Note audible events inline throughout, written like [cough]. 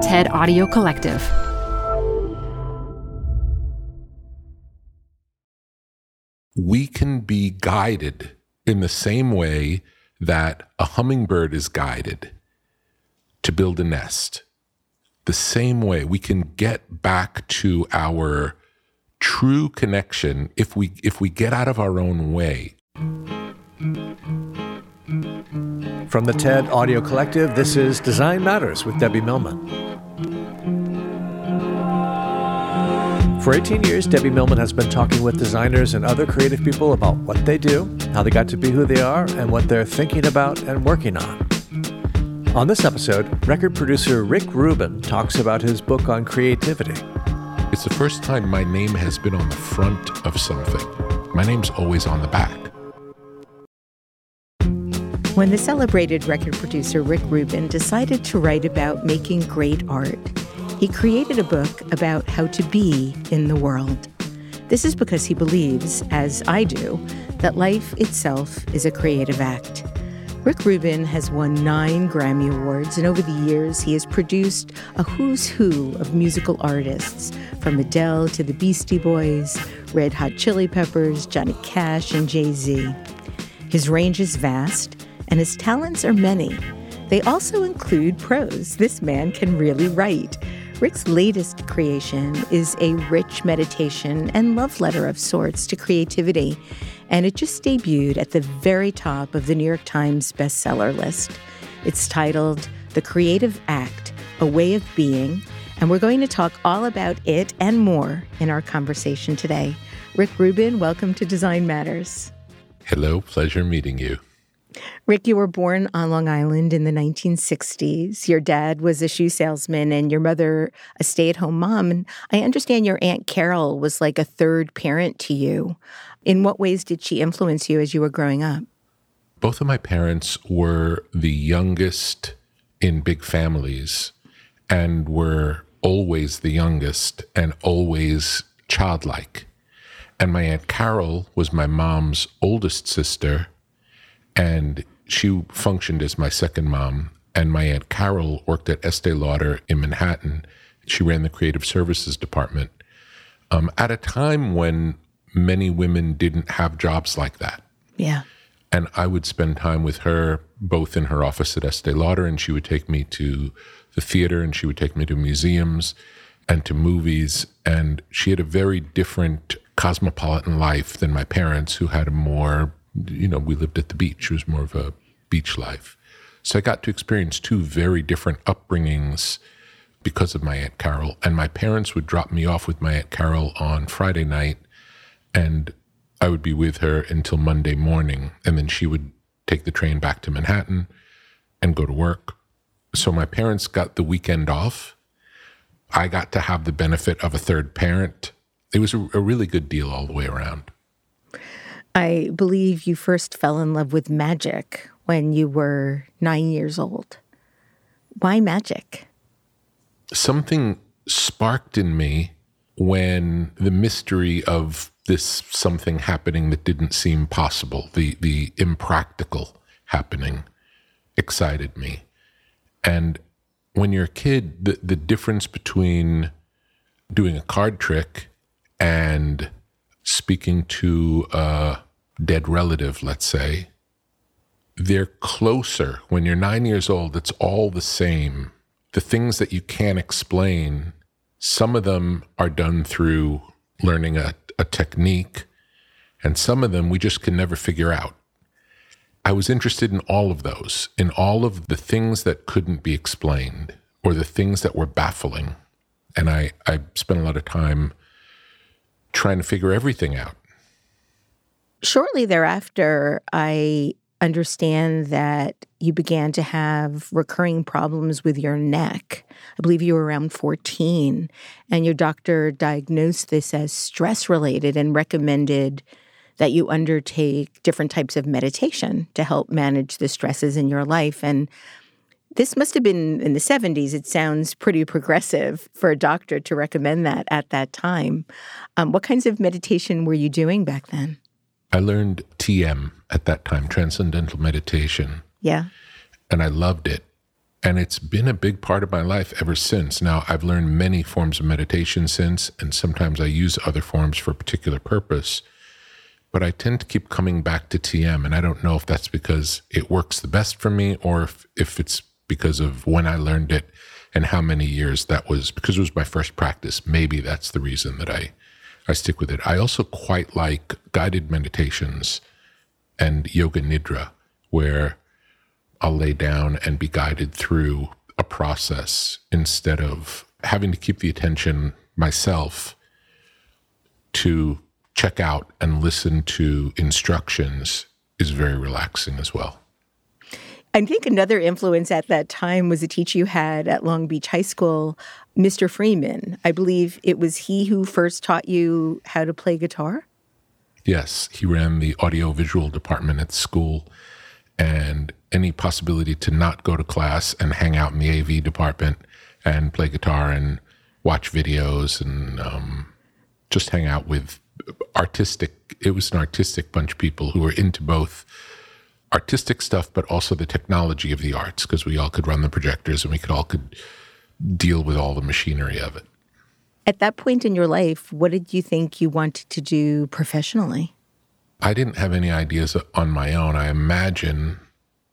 TED Audio Collective. We can be guided in the same way that a hummingbird is guided to build a nest. The same way we can get back to our true connection if we if we get out of our own way. From the TED Audio Collective, this is Design Matters with Debbie Millman. For 18 years, Debbie Millman has been talking with designers and other creative people about what they do, how they got to be who they are, and what they're thinking about and working on. On this episode, record producer Rick Rubin talks about his book on creativity. It's the first time my name has been on the front of something. My name's always on the back. When the celebrated record producer Rick Rubin decided to write about making great art, he created a book about how to be in the world. This is because he believes, as I do, that life itself is a creative act. Rick Rubin has won nine Grammy Awards, and over the years, he has produced a who's who of musical artists, from Adele to the Beastie Boys, Red Hot Chili Peppers, Johnny Cash, and Jay Z. His range is vast, and his talents are many. They also include prose. This man can really write. Rick's latest creation is a rich meditation and love letter of sorts to creativity, and it just debuted at the very top of the New York Times bestseller list. It's titled The Creative Act A Way of Being, and we're going to talk all about it and more in our conversation today. Rick Rubin, welcome to Design Matters. Hello, pleasure meeting you. Rick, you were born on Long Island in the 1960s. Your dad was a shoe salesman and your mother a stay at home mom. And I understand your Aunt Carol was like a third parent to you. In what ways did she influence you as you were growing up? Both of my parents were the youngest in big families and were always the youngest and always childlike. And my Aunt Carol was my mom's oldest sister and she functioned as my second mom. And my Aunt Carol worked at Estee Lauder in Manhattan. She ran the creative services department um, at a time when many women didn't have jobs like that. Yeah. And I would spend time with her both in her office at Estee Lauder, and she would take me to the theater, and she would take me to museums and to movies. And she had a very different cosmopolitan life than my parents, who had a more you know, we lived at the beach. It was more of a beach life. So I got to experience two very different upbringings because of my Aunt Carol. And my parents would drop me off with my Aunt Carol on Friday night, and I would be with her until Monday morning. And then she would take the train back to Manhattan and go to work. So my parents got the weekend off. I got to have the benefit of a third parent. It was a, a really good deal all the way around. I believe you first fell in love with magic when you were nine years old. Why magic? Something sparked in me when the mystery of this something happening that didn't seem possible, the, the impractical happening, excited me. And when you're a kid, the, the difference between doing a card trick and speaking to a dead relative, let's say, they're closer. When you're nine years old, it's all the same. The things that you can't explain, some of them are done through learning a, a technique, and some of them we just can never figure out. I was interested in all of those, in all of the things that couldn't be explained or the things that were baffling. And I, I spent a lot of time trying to figure everything out. Shortly thereafter, I understand that you began to have recurring problems with your neck. I believe you were around 14, and your doctor diagnosed this as stress related and recommended that you undertake different types of meditation to help manage the stresses in your life. And this must have been in the 70s. It sounds pretty progressive for a doctor to recommend that at that time. Um, what kinds of meditation were you doing back then? I learned TM at that time, Transcendental Meditation. Yeah. And I loved it. And it's been a big part of my life ever since. Now, I've learned many forms of meditation since, and sometimes I use other forms for a particular purpose. But I tend to keep coming back to TM. And I don't know if that's because it works the best for me or if, if it's because of when I learned it and how many years that was, because it was my first practice. Maybe that's the reason that I, I stick with it. I also quite like guided meditations and yoga nidra, where I'll lay down and be guided through a process instead of having to keep the attention myself to check out and listen to instructions is very relaxing as well. I think another influence at that time was a teacher you had at Long Beach High School, Mr. Freeman. I believe it was he who first taught you how to play guitar. Yes, he ran the audiovisual department at school and any possibility to not go to class and hang out in the AV department and play guitar and watch videos and um, just hang out with artistic. It was an artistic bunch of people who were into both artistic stuff, but also the technology of the arts because we all could run the projectors and we could all could deal with all the machinery of it. At that point in your life, what did you think you wanted to do professionally? I didn't have any ideas on my own. I imagine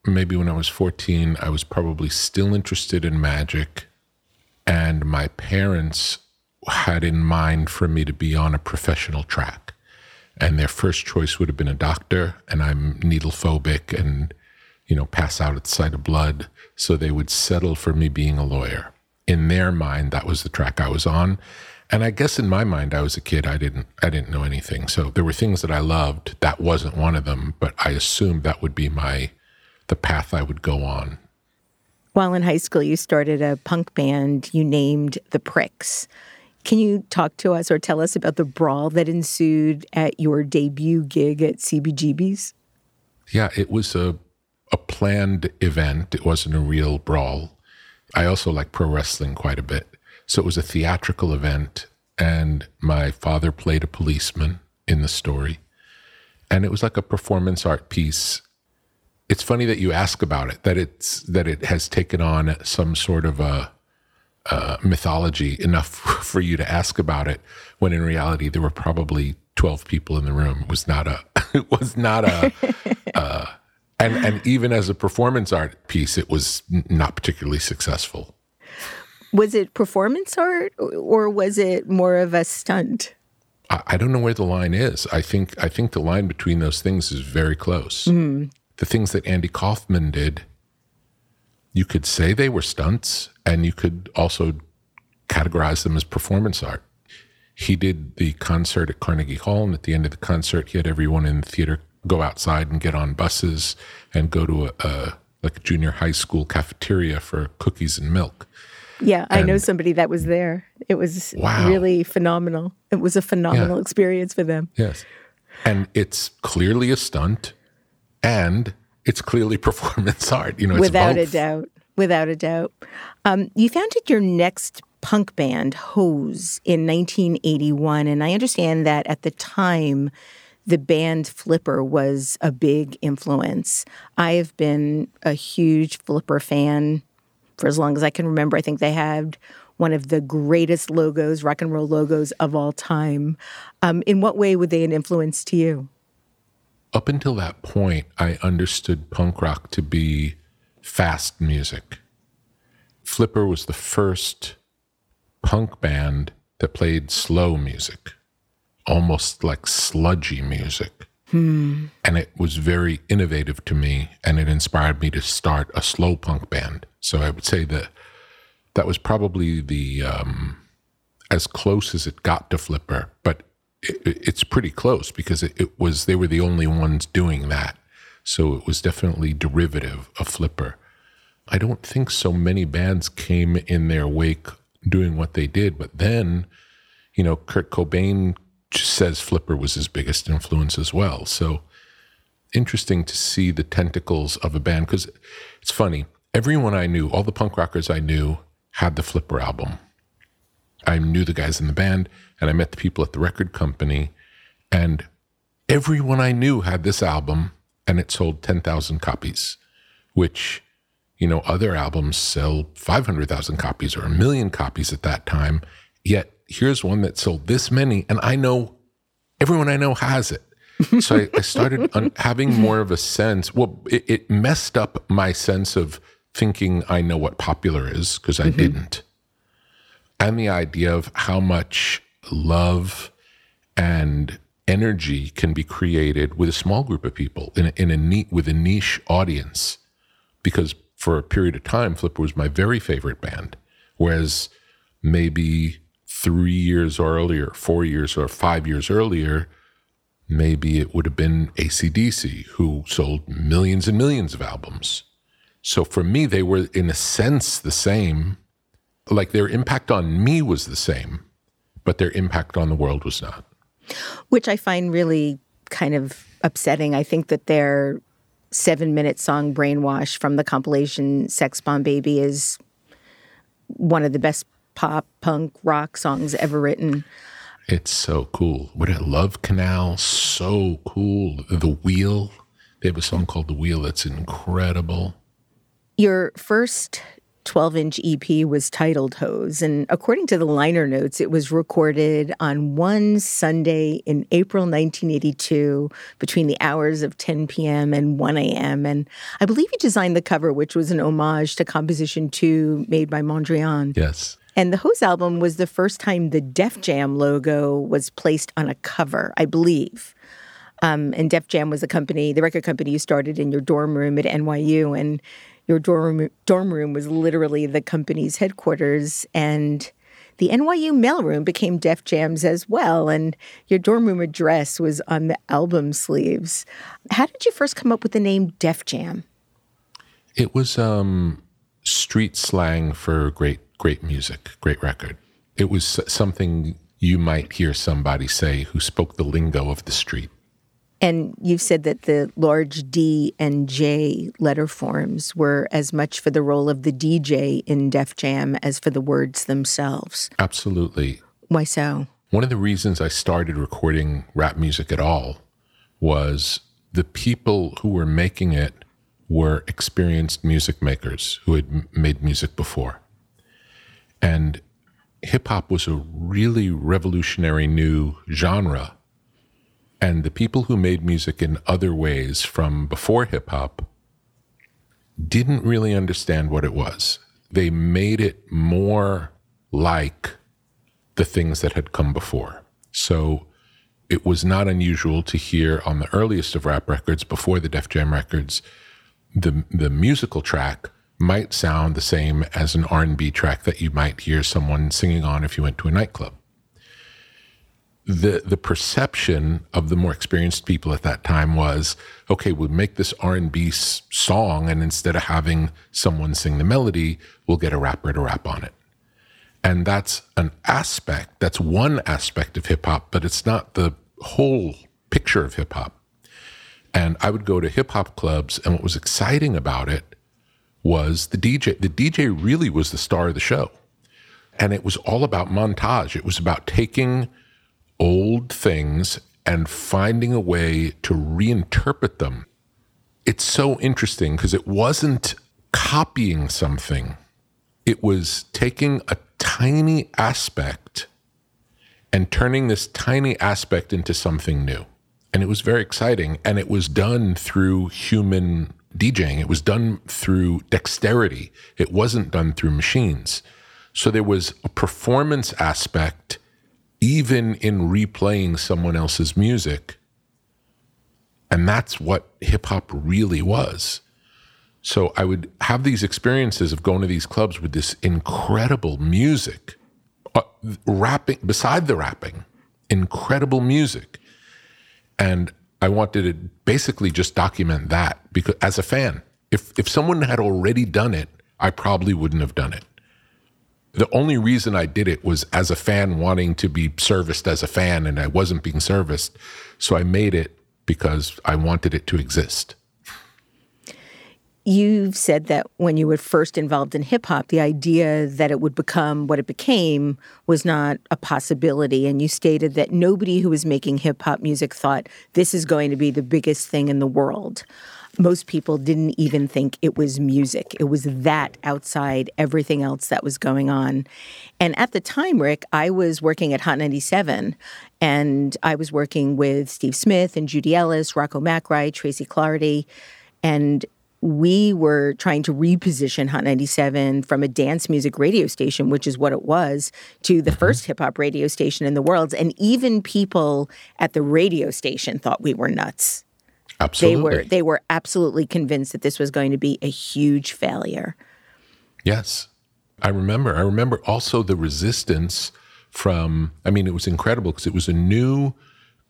maybe when I was 14, I was probably still interested in magic. And my parents had in mind for me to be on a professional track. And their first choice would have been a doctor. And I'm needle phobic and, you know, pass out at the sight of blood. So they would settle for me being a lawyer. In their mind, that was the track I was on. And I guess in my mind, I was a kid. I didn't, I didn't know anything. So there were things that I loved. That wasn't one of them, but I assumed that would be my, the path I would go on. While in high school, you started a punk band you named the Pricks. Can you talk to us or tell us about the brawl that ensued at your debut gig at CBGB's? Yeah, it was a a planned event. It wasn't a real brawl. I also like pro wrestling quite a bit. So it was a theatrical event, and my father played a policeman in the story. And it was like a performance art piece. It's funny that you ask about it, that it's that it has taken on some sort of a, a mythology enough [laughs] for you to ask about it, when in reality there were probably twelve people in the room. It was not a [laughs] it was not a [laughs] uh, and and even as a performance art piece, it was not particularly successful was it performance art or was it more of a stunt? I, don't know where the line is. I think I think the line between those things is very close. Mm. The things that Andy Kaufman did, you could say they were stunts, and you could also categorize them as performance art. He did the concert at Carnegie Hall, and at the end of the concert, he had everyone in the theater go outside and get on buses and go to a, a like a junior high school cafeteria for cookies and milk. Yeah, I know somebody that was there. It was wow. really phenomenal. It was a phenomenal yeah. experience for them. Yes. And it's clearly a stunt and it's clearly [laughs] performance art. You know, without both. a doubt. Without a doubt. Um, you founded your next punk band, Hose, in 1981. And I understand that at the time, the band Flipper was a big influence. I have been a huge Flipper fan for as long as I can remember. I think they had one of the greatest logos, rock and roll logos of all time. Um, in what way would they an influence to you? Up until that point, I understood punk rock to be fast music. Flipper was the first punk band that played slow music, almost like sludgy music. Hmm. And it was very innovative to me, and it inspired me to start a slow punk band. So I would say that that was probably the um, as close as it got to Flipper, but it, it's pretty close because it, it was they were the only ones doing that. So it was definitely derivative of Flipper. I don't think so many bands came in their wake doing what they did, but then, you know, Kurt Cobain says Flipper was his biggest influence as well. So interesting to see the tentacles of a band because it's funny. Everyone I knew, all the punk rockers I knew, had the Flipper album. I knew the guys in the band and I met the people at the record company, and everyone I knew had this album and it sold 10,000 copies, which You know, other albums sell 500,000 copies or a million copies at that time. Yet here's one that sold this many, and I know everyone I know has it. [laughs] so I, I started having more of a sense. Well, it, it, messed up my sense of thinking I know what popular is because I mm-hmm. didn't. And the idea of how much love and energy can be created with a small group of people in a, in a neat with a niche audience. Because for a period of time flipper was my very favorite band. Whereas maybe three years earlier four years or five years earlier maybe it would have been acdc who sold millions and millions of albums. So for me they were in a sense the same. Like their impact on me was the same but their impact on the world was not which I find really kind of upsetting. I think that their seven minute song Brainwash from the compilation Sex Bomb Baby is one of the best pop, punk, rock songs ever written. It's so cool. What a love canal, so cool. The Wheel. They have a song called The Wheel that's incredible. Your first 12 inch EP was titled Hose. And according to the liner notes, it was recorded on one Sunday in April 1982 between the hours of 10 p.m. and 1 a.m. And I believe you designed the cover, which was an homage to Composition 2 made by Mondrian. Yes. And the Hose album was the first time the Def Jam logo was placed on a cover, I believe. Um, and Def Jam was a company, the record company you started in your dorm room at NYU. And your dorm, dorm room was literally the company's headquarters. And the NYU mailroom became Def Jam's as well. And your dorm room address was on the album sleeves. How did you first come up with the name Def Jam? It was um, street slang for great, great music, great record. It was something you might hear somebody say who spoke the lingo of the street. And you've said that the large D and J letter forms were as much for the role of the DJ in Def Jam as for the words themselves. Absolutely. Why so? One of the reasons I started recording rap music at all was the people who were making it were experienced music makers who had made music before. And hip hop was a really revolutionary new genre and the people who made music in other ways from before hip hop didn't really understand what it was. They made it more like the things that had come before. So it was not unusual to hear on the earliest of rap records, before the Def Jam records, the the musical track might sound the same as an R&B track that you might hear someone singing on if you went to a nightclub the the perception of the more experienced people at that time was okay we'll make this r&b song and instead of having someone sing the melody we'll get a rapper to rap on it. And that's an aspect that's one aspect of hip-hop but it's not the whole picture of hip-hop and i would go to hip-hop clubs and what was exciting about it was the dj the dj really was the star of the show. And it was all about montage. It was about taking old things and finding a way to reinterpret them. It's so interesting because it wasn't copying something, it was taking a tiny aspect and turning this tiny aspect into something new. And it was very exciting. And it was done through human DJing, it was done through dexterity, it wasn't done through machines. So there was a performance aspect even in replaying someone else's music. And that's what hip hop really was. So I would have these experiences of going to these clubs with this incredible music, uh, rapping, beside the rapping, incredible music. And I wanted to basically just document that because as a fan, if, if someone had already done it, I probably wouldn't have done it the only reason I did it was as a fan wanting to be serviced as a fan, and I wasn't being serviced. So I made it because I wanted it to exist. You've said that when you were first involved in hip hop, the idea that it would become what it became was not a possibility. And you stated that nobody who was making hip hop music thought this is going to be the biggest thing in the world. Most people didn't even think it was music. It was that outside everything else that was going on. And at the time, Rick, I was working at Hot 97 and I was working with Steve Smith and Judy Ellis, Rocco McRae, Tracy Clardy. And we were trying to reposition Hot 97 from a dance music radio station, which is what it was, to the mm-hmm. first hip hop radio station in the world. And even people at the radio station thought we were nuts. Absolutely. They were they were absolutely convinced that this was going to be a huge failure. Yes. I remember. I remember also the resistance from I mean it was incredible because it was a new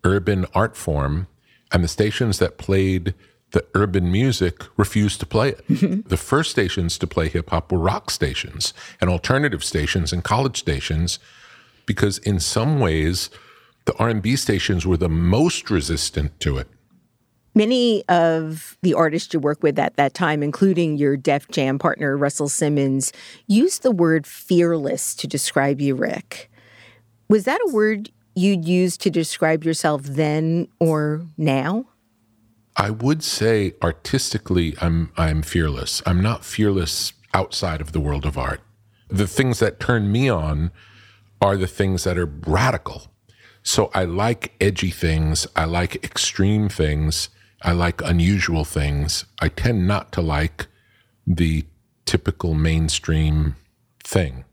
urban art form and the stations that played the urban music refused to play it. Mm-hmm. The first stations to play hip hop were rock stations and alternative stations and college stations because in some ways the R&B stations were the most resistant to it. Many of the artists you work with at that time, including your Def Jam partner, Russell Simmons, used the word fearless to describe you, Rick. Was that a word you'd use to describe yourself then or now? I would say artistically, I'm, I'm fearless. I'm not fearless outside of the world of art. The things that turn me on are the things that are radical. So I like edgy things, I like extreme things I like unusual things. I tend not to like the typical mainstream thing.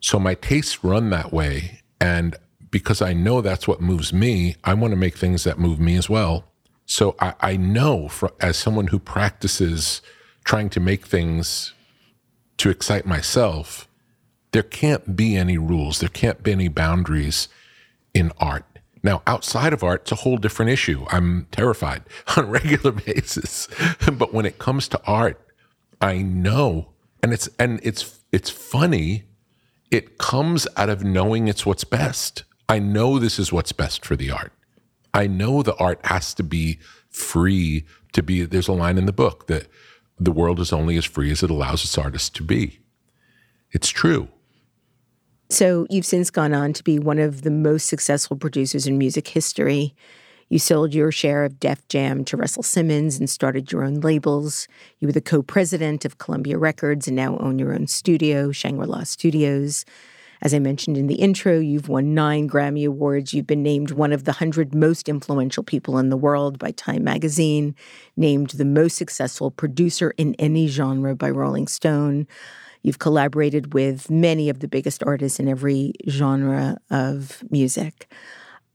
So my tastes run that way. And because I know that's what moves me, I want to make things that move me as well. So I, I know for, as someone who practices trying to make things to excite myself, there can't be any rules, there can't be any boundaries in art. Now, outside of art, it's a whole different issue. I'm terrified [laughs] on a regular [laughs] basis. but when it comes to art, I know, and it's and it's it's funny. It comes out of knowing it's what's best. I know this is what's best for the art. I know the art has to be free to be. There's a line in the book that the world is only as free as it allows its artists to be. It's true. So you've since gone on to be one of the most successful producers in music history. You sold your share of Def Jam to Russell Simmons and started your own labels. You were the co president of Columbia Records and now own your own studio, Shangri La Studios. As I mentioned in the intro, you've won nine Grammy Awards. You've been named one of the 100 most influential people in the world by Time Magazine, named the most successful producer in any genre by Rolling Stone. You've collaborated with many of the biggest artists in every genre of music.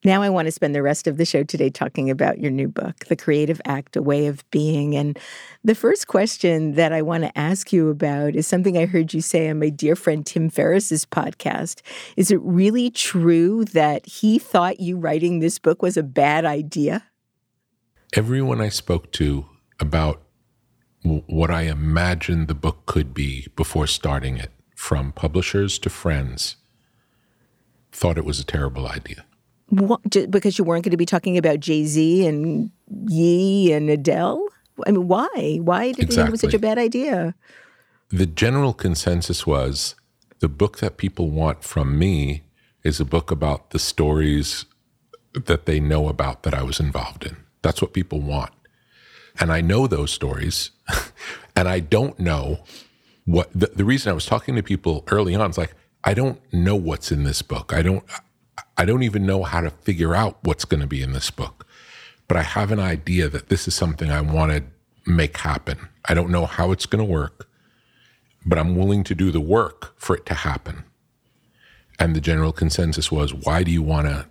Now, I want to spend the rest of the show today talking about your new book, The Creative Act A Way of Being. And the first question that I want to ask you about is something I heard you say on my dear friend Tim Ferriss's podcast. Is it really true that he thought you writing this book was a bad idea? Everyone I spoke to about what I imagined the book could be before starting it, from publishers to friends, thought it was a terrible idea. What, because you weren't going to be talking about Jay Z and Ye and Adele? I mean, why? Why did exactly. you think it was such a bad idea? The general consensus was the book that people want from me is a book about the stories that they know about that I was involved in. That's what people want. And I know those stories. [laughs] and I don't know what the, the reason I was talking to people early on is like, I don't know what's in this book. I don't I don't even know how to figure out what's going to be in this book. But I have an idea that this is something I want to make happen. I don't know how it's going to work, but I'm willing to do the work for it to happen. And the general consensus was why do you want to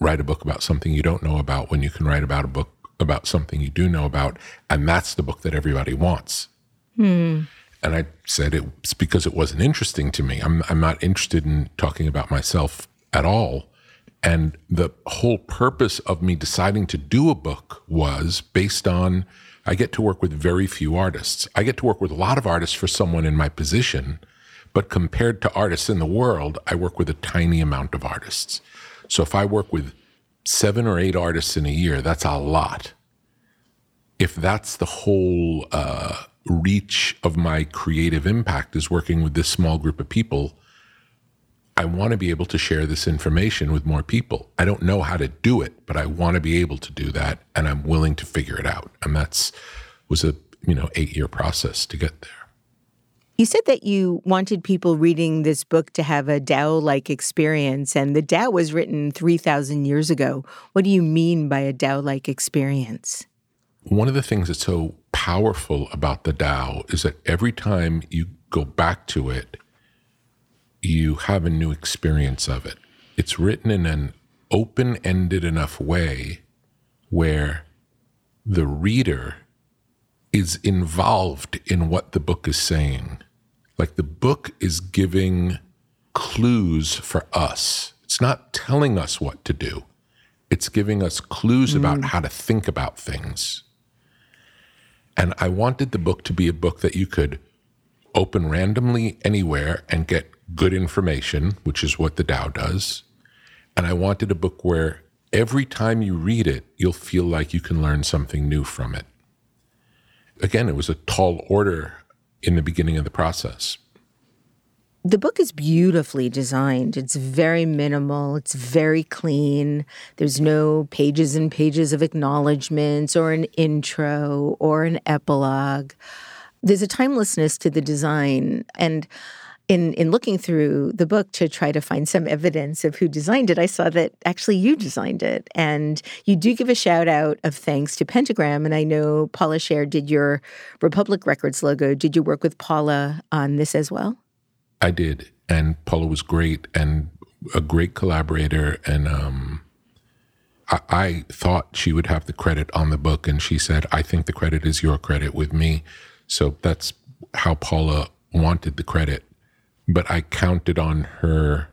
write a book about something you don't know about when you can write about a book about something you do know about, and that's the book that everybody wants. Hmm. And I said it's because it wasn't interesting to me. I'm I'm not interested in talking about myself at all. And the whole purpose of me deciding to do a book was based on I get to work with very few artists. I get to work with a lot of artists for someone in my position, but compared to artists in the world, I work with a tiny amount of artists. So if I work with seven or eight artists in a year, that's a lot. If that's the whole uh, reach of my creative impact is working with this small group of people, I want to be able to share this information with more people. I don't know how to do it, but I want to be able to do that and I'm willing to figure it out. And that's was a, you know, 8-year process to get there. You said that you wanted people reading this book to have a Tao like experience, and the Tao was written 3,000 years ago. What do you mean by a Tao like experience? One of the things that's so powerful about the Tao is that every time you go back to it, you have a new experience of it. It's written in an open ended enough way where the reader is involved in what the book is saying. Like the book is giving clues for us. It's not telling us what to do, it's giving us clues mm. about how to think about things. And I wanted the book to be a book that you could open randomly anywhere and get good information, which is what the Tao does. And I wanted a book where every time you read it, you'll feel like you can learn something new from it. Again, it was a tall order in the beginning of the process. The book is beautifully designed. It's very minimal, it's very clean. There's no pages and pages of acknowledgments or an intro or an epilogue. There's a timelessness to the design. And in in looking through the book to try to find some evidence of who designed it, I saw that actually you designed it, and you do give a shout out of thanks to Pentagram. And I know Paula Scher did your Republic Records logo. Did you work with Paula on this as well? I did, and Paula was great and a great collaborator, and um, I, I thought she would have the credit on the book, and she said, "I think the credit is your credit with me." So that's how Paula wanted the credit but I counted on her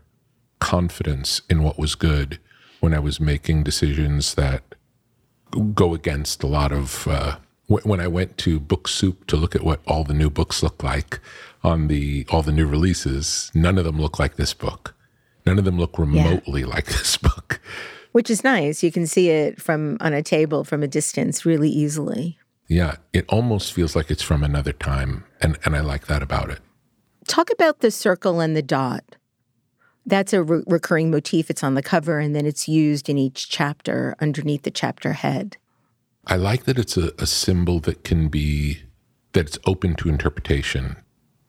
confidence in what was good when I was making decisions that go against a lot of. Uh, when I went to Book Soup to look at what all the new books look like on the all the new releases, none of them look like this book. None of them look remotely yeah. like [laughs] this book. Which is nice. You can see it from on a table from a distance really easily. Yeah, it almost feels like it's from another time, and and I like that about it. Talk about the circle and the dot. That's a re- recurring motif. It's on the cover and then it's used in each chapter underneath the chapter head. I like that it's a, a symbol that can be, that it's open to interpretation.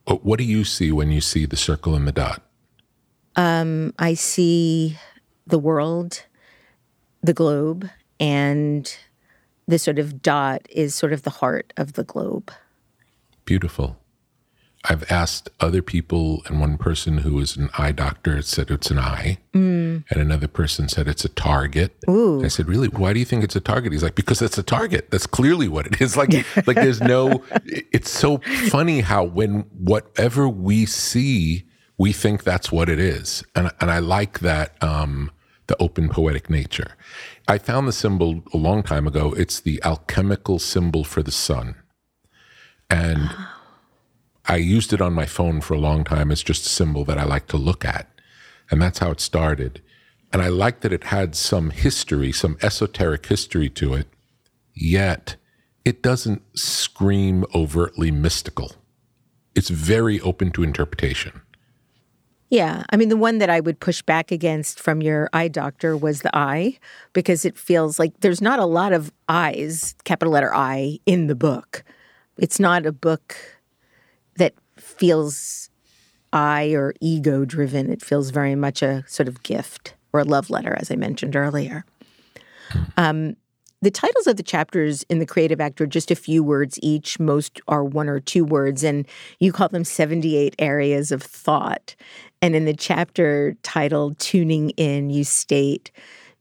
What do you see when you see the circle and the dot? Um, I see the world, the globe, and the sort of dot is sort of the heart of the globe. Beautiful. I've asked other people, and one person who was an eye doctor said it's an eye, mm. and another person said it's a target. I said, "Really? Why do you think it's a target?" He's like, "Because it's a target. That's clearly what it is. [laughs] Like, like there's no. It's so funny how when whatever we see, we think that's what it is, and and I like that um, the open poetic nature. I found the symbol a long time ago. It's the alchemical symbol for the sun, and. [gasps] I used it on my phone for a long time as just a symbol that I like to look at. And that's how it started. And I liked that it had some history, some esoteric history to it, yet it doesn't scream overtly mystical. It's very open to interpretation. Yeah. I mean, the one that I would push back against from your eye doctor was the eye, because it feels like there's not a lot of eyes, capital letter I, in the book. It's not a book feels I or ego driven. It feels very much a sort of gift or a love letter, as I mentioned earlier. Um, the titles of the chapters in The Creative Act are just a few words each. Most are one or two words, and you call them 78 areas of thought. And in the chapter titled Tuning In, you state,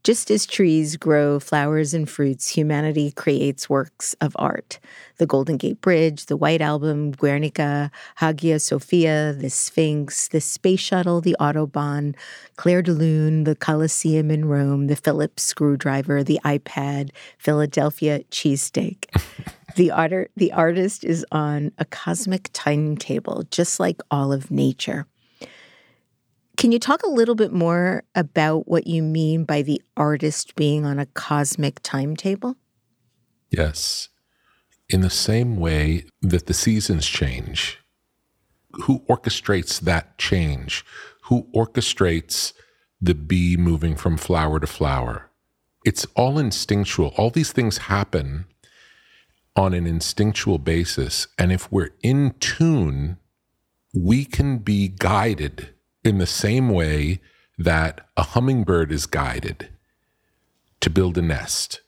just as trees grow flowers and fruits, humanity creates works of art. The Golden Gate Bridge, the White Album, Guernica, Hagia Sophia, the Sphinx, the Space Shuttle, the Autobahn, Clair de Lune, the Colosseum in Rome, the Phillips screwdriver, the iPad, Philadelphia cheesesteak. [laughs] the, art- the artist is on a cosmic timetable, just like all of nature. Can you talk a little bit more about what you mean by the artist being on a cosmic timetable? Yes. In the same way that the seasons change, who orchestrates that change? Who orchestrates the bee moving from flower to flower? It's all instinctual. All these things happen on an instinctual basis. And if we're in tune, we can be guided in the same way that a hummingbird is guided to build a nest.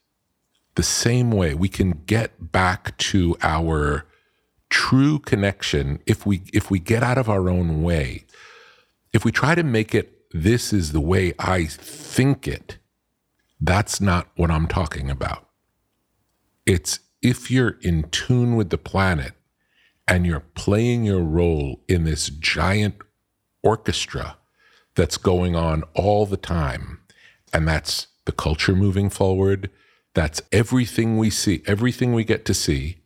The same way we can get back to our true connection if we if we get out of our own way. If we try to make it this is the way I think it, that's not what I'm talking about. It's if you're in tune with the planet and you're playing your role in this giant orchestra that's going on all the time, and that's the culture moving forward, that's everything we see, everything we get to see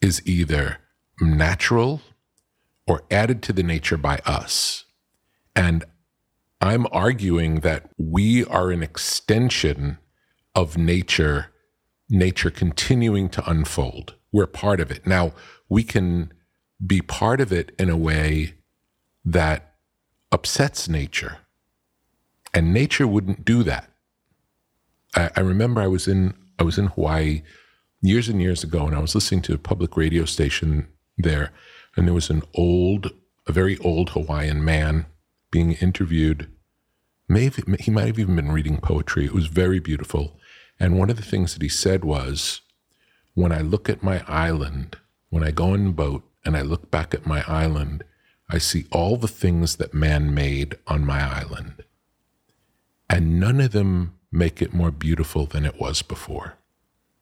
is either natural or added to the nature by us. And I'm arguing that we are an extension of nature, nature continuing to unfold. We're part of it. Now, we can be part of it in a way that upsets nature. And nature wouldn't do that. I, I remember I was in I was in Hawaii years and years ago, and I was listening to a public radio station there, and there was an old, a very old Hawaiian man being interviewed. Maybe he might have even been reading poetry. It was very beautiful. And one of the things that he said was, When I look at my island, when I go in boat and I look back at my island, I see all the things that man made on my island. And none of them make it more beautiful than it was before.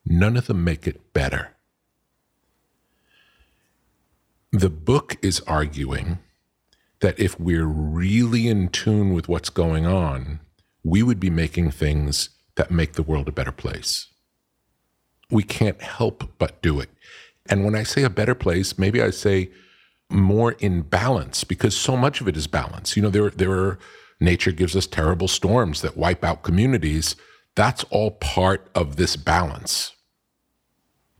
None of them make it better. The book is arguing that if we're really in tune with what's going on, we would be making things that make the world a better place. We can't help but do it. And when I say a better place, maybe I say more in balance because so much of it is balance. You know, there, there are, nature gives us terrible storms that wipe out communities. That's all part of this balance.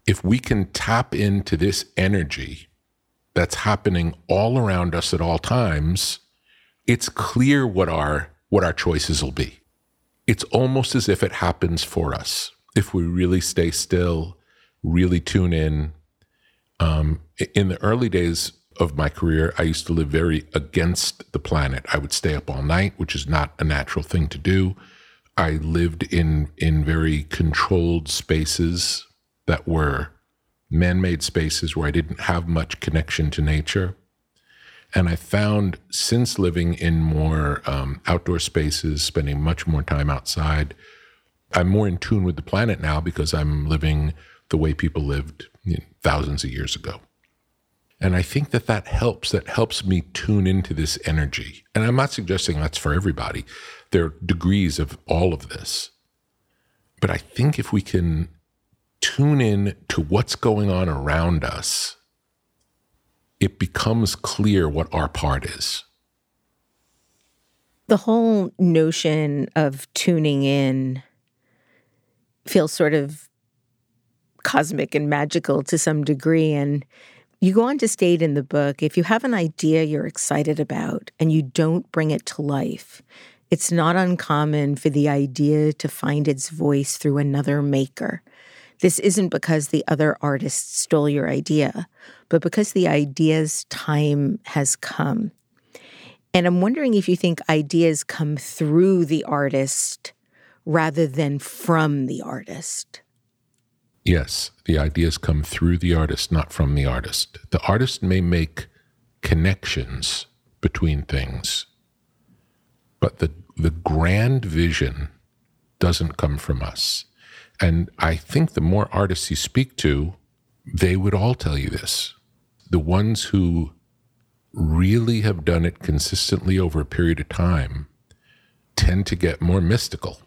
If we can tap into this energy that's happening all around us at all times, it's clear what our what our choices will be. It's almost as if it happens for us if we really stay still, really tune in. Um, in the early days of my career, I used to live very against the planet. I would stay up all night, which is not a natural thing to do. I lived in in very controlled spaces that were man made spaces where I didn't have much connection to nature. And I found since living in more um, outdoor spaces, spending much more time outside, I'm more in tune with the planet now because I'm living the way people lived you know, thousands of years ago. And I think that that helps. That helps me tune into this energy. And I'm not suggesting that's for everybody. There are degrees of all of this. But I think if we can tune in to what's going on around us, it becomes clear what our part is. The whole notion of tuning in feels sort of cosmic and magical to some degree. And you go on to state in the book if you have an idea you're excited about and you don't bring it to life, it's not uncommon for the idea to find its voice through another maker. This isn't because the other artist stole your idea, but because the idea's time has come. And I'm wondering if you think ideas come through the artist rather than from the artist. Yes, the ideas come through the artist, not from the artist. The artist may make connections between things, but the, the grand vision doesn't come from us. And I think the more artists you speak to, they would all tell you this. The ones who really have done it consistently over a period of time tend to get more mystical.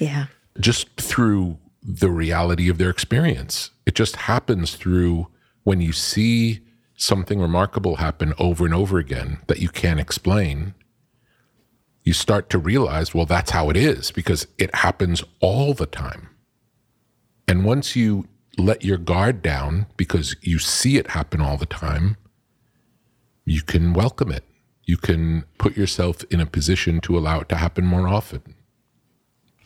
Yeah. Just through the reality of their experience. It just happens through when you see something remarkable happen over and over again that you can't explain you start to realize, well, that's how it is because it happens all the time. And once you let your guard down because you see it happen all the time, you can welcome it. You can put yourself in a position to allow it to happen more often.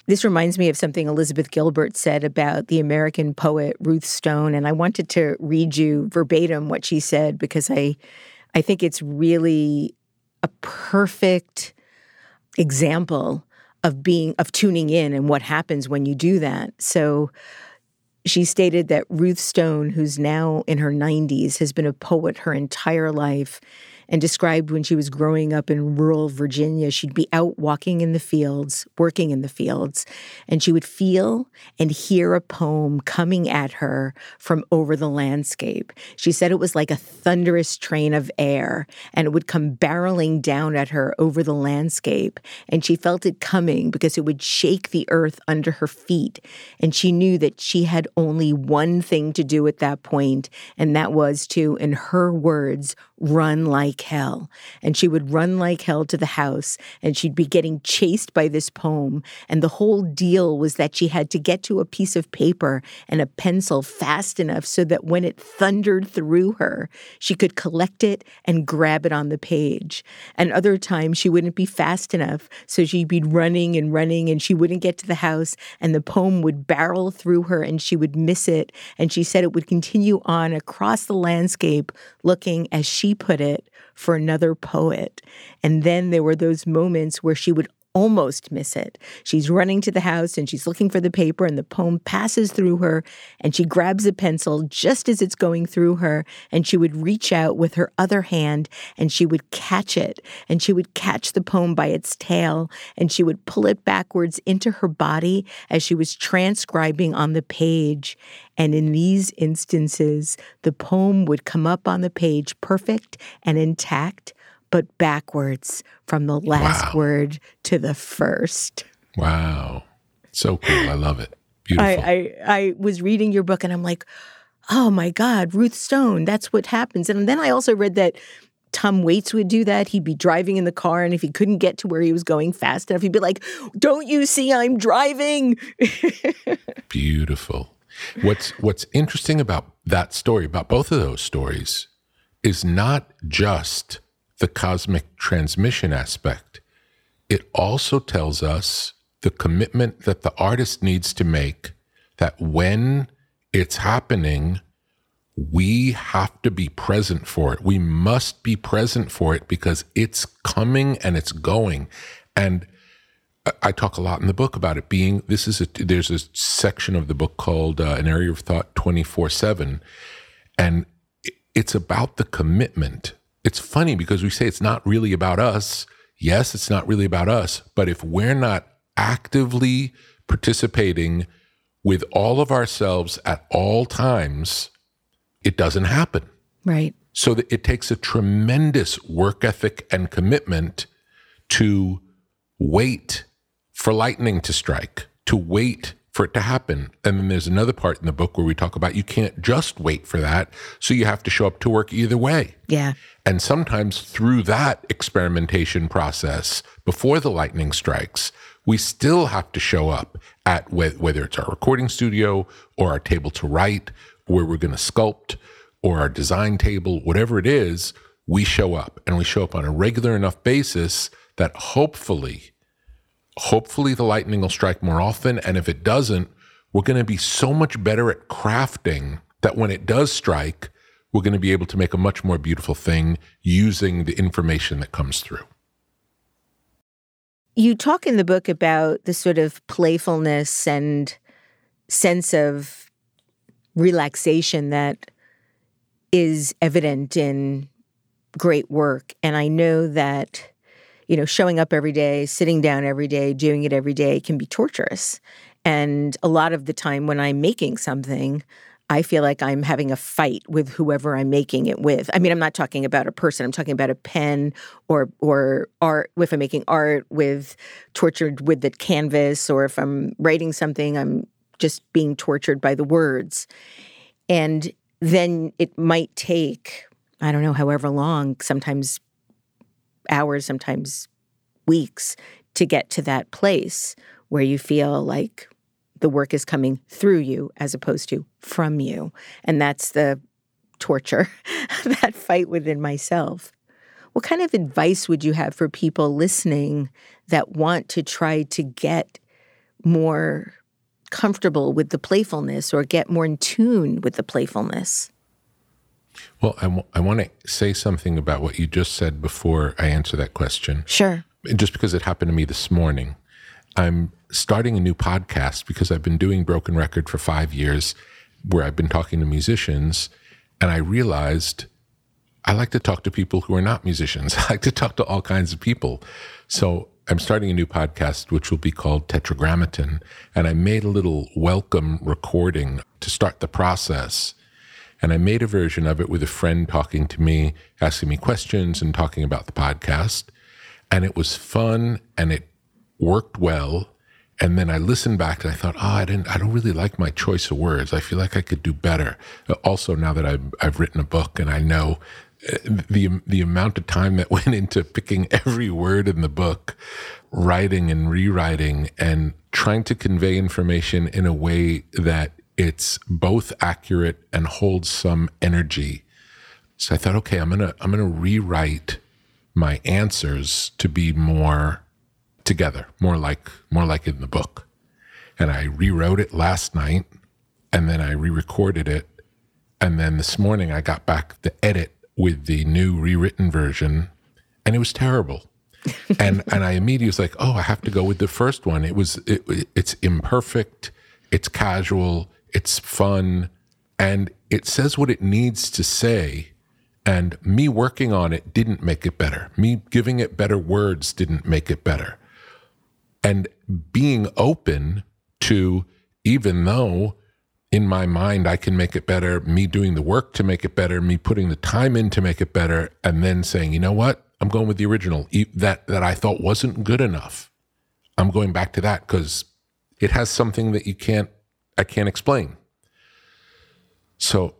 This reminds me of something Elizabeth Gilbert said about the American poet Ruth Stone, and I wanted to read you verbatim what she said because I, I think it's really a perfect example of being of tuning in and what happens when you do that. So she stated that Ruth Stone, who's now in her 90s, has been a poet her entire life and described when she was growing up in rural Virginia, she'd be out walking in the fields, working in the fields, and she would feel and hear a poem coming at her from over the landscape. She said it was like a thunderous train of air, and it would come barreling down at her over the landscape. And she felt it coming because it would shake the earth under her feet. And she knew that she had only one thing to do at that point, and that was to, in her words, run like hell. And she would run like hell to the house and she'd be getting chased by this poem. And the whole deal was that she had to get to a piece of paper and a pencil fast enough so that when it thundered through her, she could collect it and grab it on the page. And other times she wouldn't be fast enough. So she'd be running and running and she wouldn't get to the house and the poem would barrel through her and she would miss it. And she said it would continue on across the landscape looking as she she put it, for another poet. And then there were those moments where she would almost miss it. She's running to the house and she's looking for the paper, and the poem passes through her, and she grabs a pencil just as it's going through her, and she would reach out with her other hand and she would catch it, and she would catch the poem by its tail, and she would pull it backwards into her body as she was transcribing on the page. And in these instances, the poem would come up on the page perfect and intact but backwards from the last wow. word to the first. Wow. So cool. I love it. Beautiful. I, I, I was reading your book and I'm like, oh my God, Ruth Stone, that's what happens. And then I also read that Tom Waits would do that. He'd be driving in the car, and if he couldn't get to where he was going fast enough, he'd be like, Don't you see I'm driving? [laughs] Beautiful. What's what's interesting about that story, about both of those stories, is not just the cosmic transmission aspect, it also tells us the commitment that the artist needs to make that when it's happening, we have to be present for it. We must be present for it because it's coming and it's going. And I talk a lot in the book about it being this is a there's a section of the book called uh, an area of thought 24 7 and it's about the commitment it's funny because we say it's not really about us. Yes, it's not really about us. But if we're not actively participating with all of ourselves at all times, it doesn't happen. Right. So that it takes a tremendous work ethic and commitment to wait for lightning to strike, to wait for it to happen. And then there's another part in the book where we talk about you can't just wait for that. So you have to show up to work either way. Yeah. And sometimes through that experimentation process, before the lightning strikes, we still have to show up at whether it's our recording studio or our table to write, where we're going to sculpt, or our design table, whatever it is, we show up and we show up on a regular enough basis that hopefully hopefully the lightning will strike more often. And if it doesn't, we're going to be so much better at crafting that when it does strike, we're going to be able to make a much more beautiful thing using the information that comes through. You talk in the book about the sort of playfulness and sense of relaxation that is evident in great work. And I know that you know, showing up every day, sitting down every day, doing it every day can be torturous. And a lot of the time when I'm making something, I feel like I'm having a fight with whoever I'm making it with. I mean, I'm not talking about a person. I'm talking about a pen or or art. If I'm making art with tortured with the canvas, or if I'm writing something, I'm just being tortured by the words. And then it might take, I don't know, however long, sometimes hours, sometimes weeks to get to that place where you feel like the work is coming through you as opposed to from you. And that's the torture, [laughs] that fight within myself. What kind of advice would you have for people listening that want to try to get more comfortable with the playfulness or get more in tune with the playfulness? Well, I, w- I want to say something about what you just said before I answer that question. Sure. Just because it happened to me this morning. I'm starting a new podcast because I've been doing Broken Record for five years, where I've been talking to musicians, and I realized I like to talk to people who are not musicians. [laughs] I like to talk to all kinds of people. So I'm starting a new podcast, which will be called Tetragrammaton. And I made a little welcome recording to start the process. And I made a version of it with a friend talking to me, asking me questions and talking about the podcast. And it was fun and it worked well. And then I listened back and I thought, oh, I didn't, I don't really like my choice of words. I feel like I could do better. Also, now that I've, I've written a book and I know uh, the the amount of time that [laughs] went into picking every word in the book, writing and rewriting, and trying to convey information in a way that it's both accurate and holds some energy. So I thought, okay, I'm gonna I'm gonna rewrite my answers to be more together, more like more like in the book. And I rewrote it last night, and then I re-recorded it, and then this morning I got back the edit with the new rewritten version, and it was terrible. [laughs] and and I immediately was like, oh, I have to go with the first one. It was it, it's imperfect, it's casual, it's fun, and it says what it needs to say. And me working on it didn't make it better. Me giving it better words didn't make it better. And being open to, even though in my mind, I can make it better, me doing the work to make it better, me putting the time in to make it better, and then saying, you know what? I'm going with the original that, that I thought wasn't good enough. I'm going back to that because it has something that you can't, I can't explain. So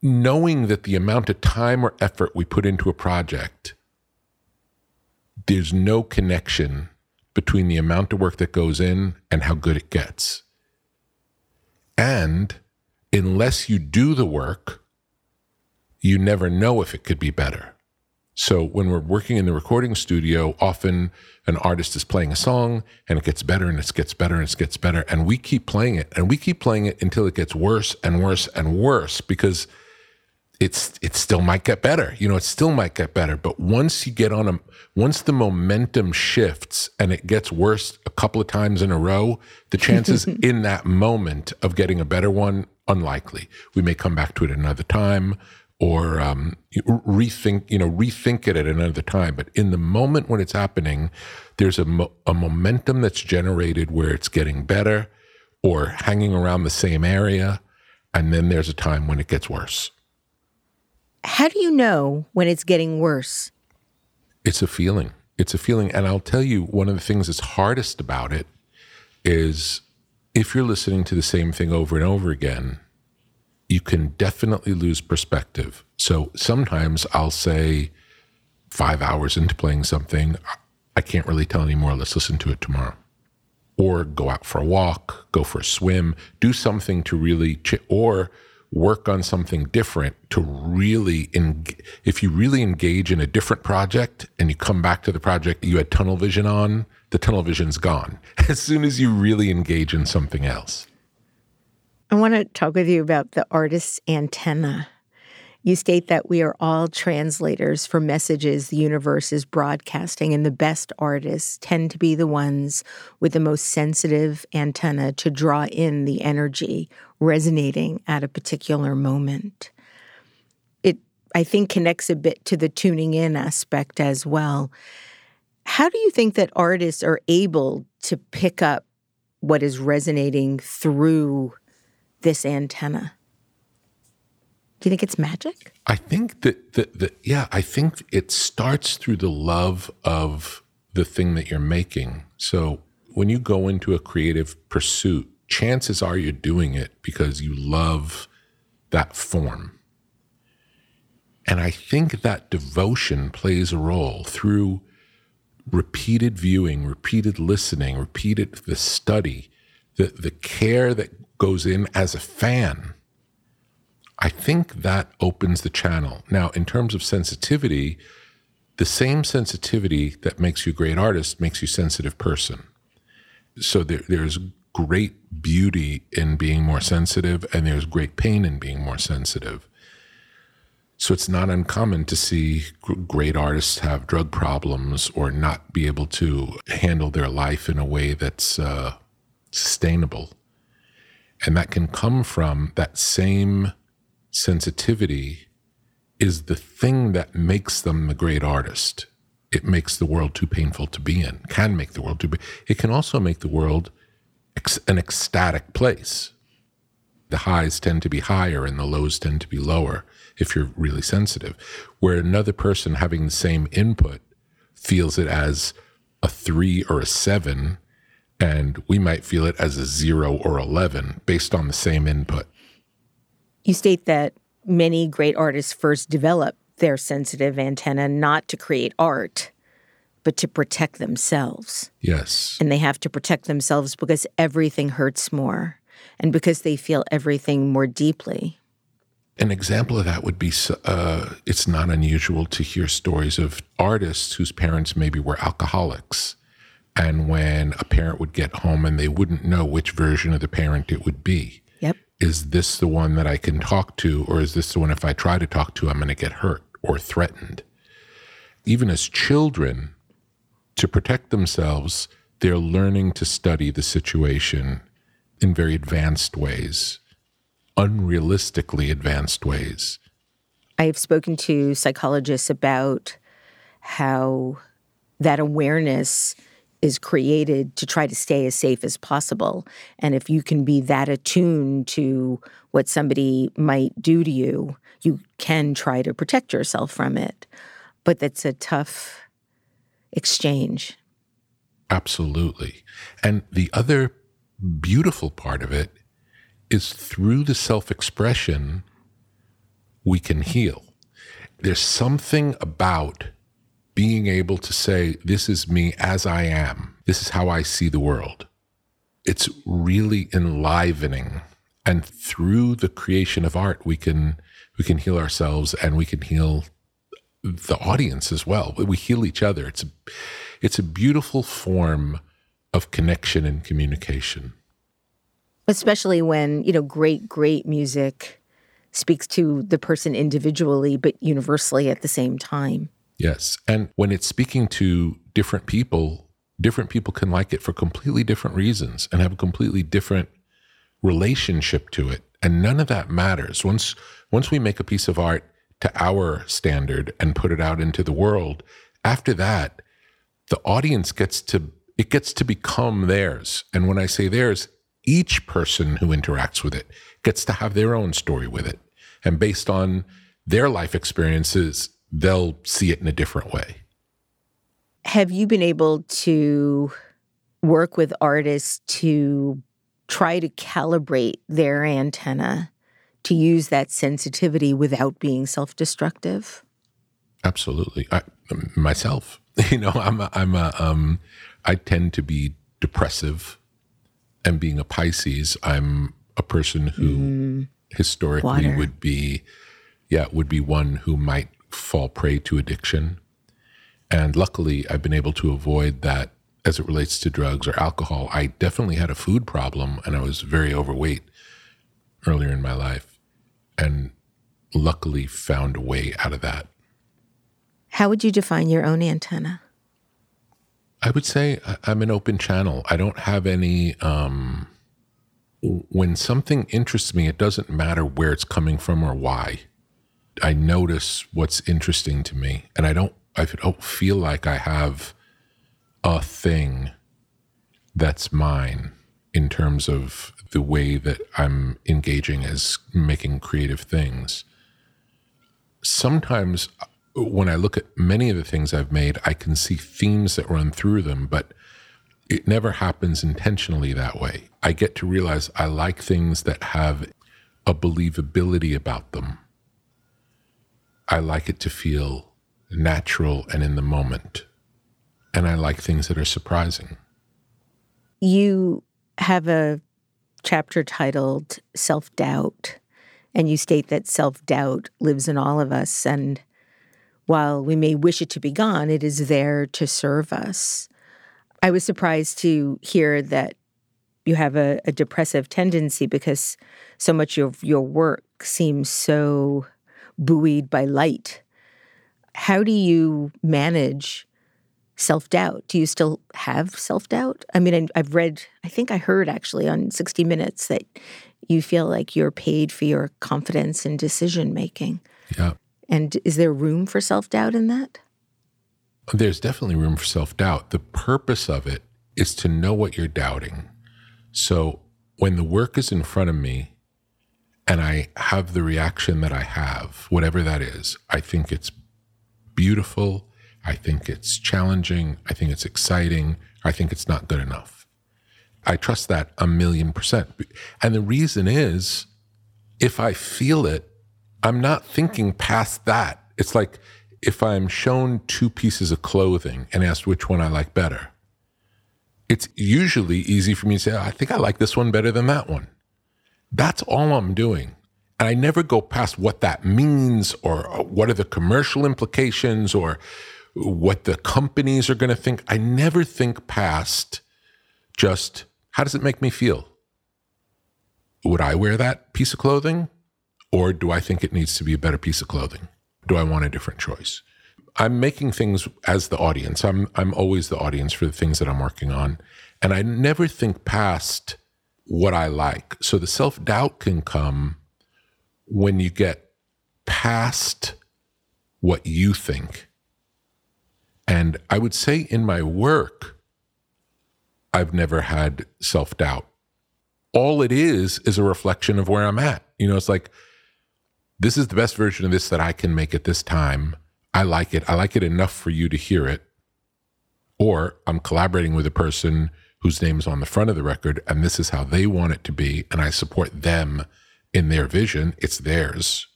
knowing that the amount of time or effort we put into a project, there's no connection between the amount of work that goes in and how good it gets. And unless you do the work, you never know if it could be better. So when we're working in the recording studio, often an artist is playing a song and it gets better and it gets better and it gets better. And we keep playing it and we keep playing it until it gets worse and worse and worse because it's it still might get better. You know, it still might get better. But once you get on a once the momentum shifts and it gets worse a couple of times in a row, the chances [laughs] in that moment of getting a better one unlikely. We may come back to it another time or um, rethink you know rethink it at another time. But in the moment when it's happening, there's a mo- a momentum that's generated where it's getting better or hanging around the same area, and then there's a time when it gets worse. How do you know when it's getting worse? It's a feeling. It's a feeling. And I'll tell you, one of the things that's hardest about it is if you're listening to the same thing over and over again, you can definitely lose perspective. So sometimes I'll say, five hours into playing something, I can't really tell anymore. Let's listen to it tomorrow. Or go out for a walk, go for a swim, do something to really, ch- or work on something different to really en- if you really engage in a different project and you come back to the project you had tunnel vision on the tunnel vision's gone [laughs] as soon as you really engage in something else i want to talk with you about the artist's antenna you state that we are all translators for messages the universe is broadcasting, and the best artists tend to be the ones with the most sensitive antenna to draw in the energy resonating at a particular moment. It, I think, connects a bit to the tuning in aspect as well. How do you think that artists are able to pick up what is resonating through this antenna? Do you think it's magic? I think that, that, that, yeah, I think it starts through the love of the thing that you're making. So when you go into a creative pursuit, chances are you're doing it because you love that form. And I think that devotion plays a role through repeated viewing, repeated listening, repeated the study, the, the care that goes in as a fan I think that opens the channel. Now, in terms of sensitivity, the same sensitivity that makes you a great artist makes you a sensitive person. So there, there's great beauty in being more sensitive, and there's great pain in being more sensitive. So it's not uncommon to see great artists have drug problems or not be able to handle their life in a way that's uh, sustainable. And that can come from that same sensitivity is the thing that makes them the great artist. It makes the world too painful to be in, can make the world too, it can also make the world an ecstatic place. The highs tend to be higher and the lows tend to be lower if you're really sensitive, where another person having the same input feels it as a three or a seven, and we might feel it as a zero or 11 based on the same input. You state that many great artists first develop their sensitive antenna not to create art, but to protect themselves. Yes. And they have to protect themselves because everything hurts more and because they feel everything more deeply. An example of that would be uh, it's not unusual to hear stories of artists whose parents maybe were alcoholics. And when a parent would get home and they wouldn't know which version of the parent it would be. Yep. Is this the one that I can talk to? Or is this the one if I try to talk to, I'm going to get hurt or threatened? Even as children, to protect themselves, they're learning to study the situation in very advanced ways unrealistically advanced ways. I've spoken to psychologists about how that awareness is created to try to stay as safe as possible. And if you can be that attuned to what somebody might do to you, you can try to protect yourself from it. But that's a tough exchange. Absolutely. And the other beautiful part of it is through the self expression we can heal. There's something about being able to say, This is me as I am. This is how I see the world. It's really enlivening. And through the creation of art, we can we can heal ourselves and we can heal the audience as well. We heal each other. It's a, it's a beautiful form of connection and communication especially when you know great great music speaks to the person individually but universally at the same time yes. And when it's speaking to different people different people can like it for completely different reasons and have a completely different relationship to it. And none of that matters. Once once we make a piece of art to our standard and put it out into the world after that the audience gets to it gets to become theirs. And when i say theirs each person who interacts with it gets to have their own story with it. And based on their life experiences, they'll see it in a different way. Have you been able to work with artists to try to calibrate their antenna to use that sensitivity without being self destructive? Absolutely. I, myself, [laughs] you know, I'm a, I'm a, um, I tend to be depressive and being a Pisces, I'm a person who mm. historically Water. would be, yeah, would be one who might fall prey to addiction. And luckily, I've been able to avoid that as it relates to drugs or alcohol. I definitely had a food problem and I was very overweight earlier in my life and luckily found a way out of that. How would you define your own antenna? I would say I'm an open channel. I don't have any. Um, when something interests me, it doesn't matter where it's coming from or why. I notice what's interesting to me, and I don't. I don't feel like I have a thing that's mine in terms of the way that I'm engaging as making creative things. Sometimes uh, when I look at many of the things I've made, I can see themes that run through them, but it never happens intentionally that way. I get to realize I like things that have a believability about them. I like it to feel natural and in the moment. And I like things that are surprising. You have a chapter titled Self Doubt, and you state that self doubt lives in all of us. And while we may wish it to be gone, it is there to serve us. I was surprised to hear that you have a, a depressive tendency because so much of your work seems so buoyed by light. How do you manage self doubt? Do you still have self doubt? I mean, I've read, I think I heard actually on 60 Minutes that you feel like you're paid for your confidence in decision making. Yeah. And is there room for self doubt in that? There's definitely room for self doubt. The purpose of it is to know what you're doubting. So when the work is in front of me and I have the reaction that I have, whatever that is, I think it's beautiful. I think it's challenging. I think it's exciting. I think it's not good enough. I trust that a million percent. And the reason is if I feel it, I'm not thinking past that. It's like if I'm shown two pieces of clothing and asked which one I like better, it's usually easy for me to say, oh, I think I like this one better than that one. That's all I'm doing. And I never go past what that means or uh, what are the commercial implications or what the companies are going to think. I never think past just how does it make me feel? Would I wear that piece of clothing? Or do I think it needs to be a better piece of clothing? Do I want a different choice? I'm making things as the audience. I'm I'm always the audience for the things that I'm working on. And I never think past what I like. So the self-doubt can come when you get past what you think. And I would say in my work, I've never had self-doubt. All it is is a reflection of where I'm at. You know, it's like this is the best version of this that I can make at this time. I like it. I like it enough for you to hear it. Or I'm collaborating with a person whose name is on the front of the record, and this is how they want it to be, and I support them in their vision. It's theirs.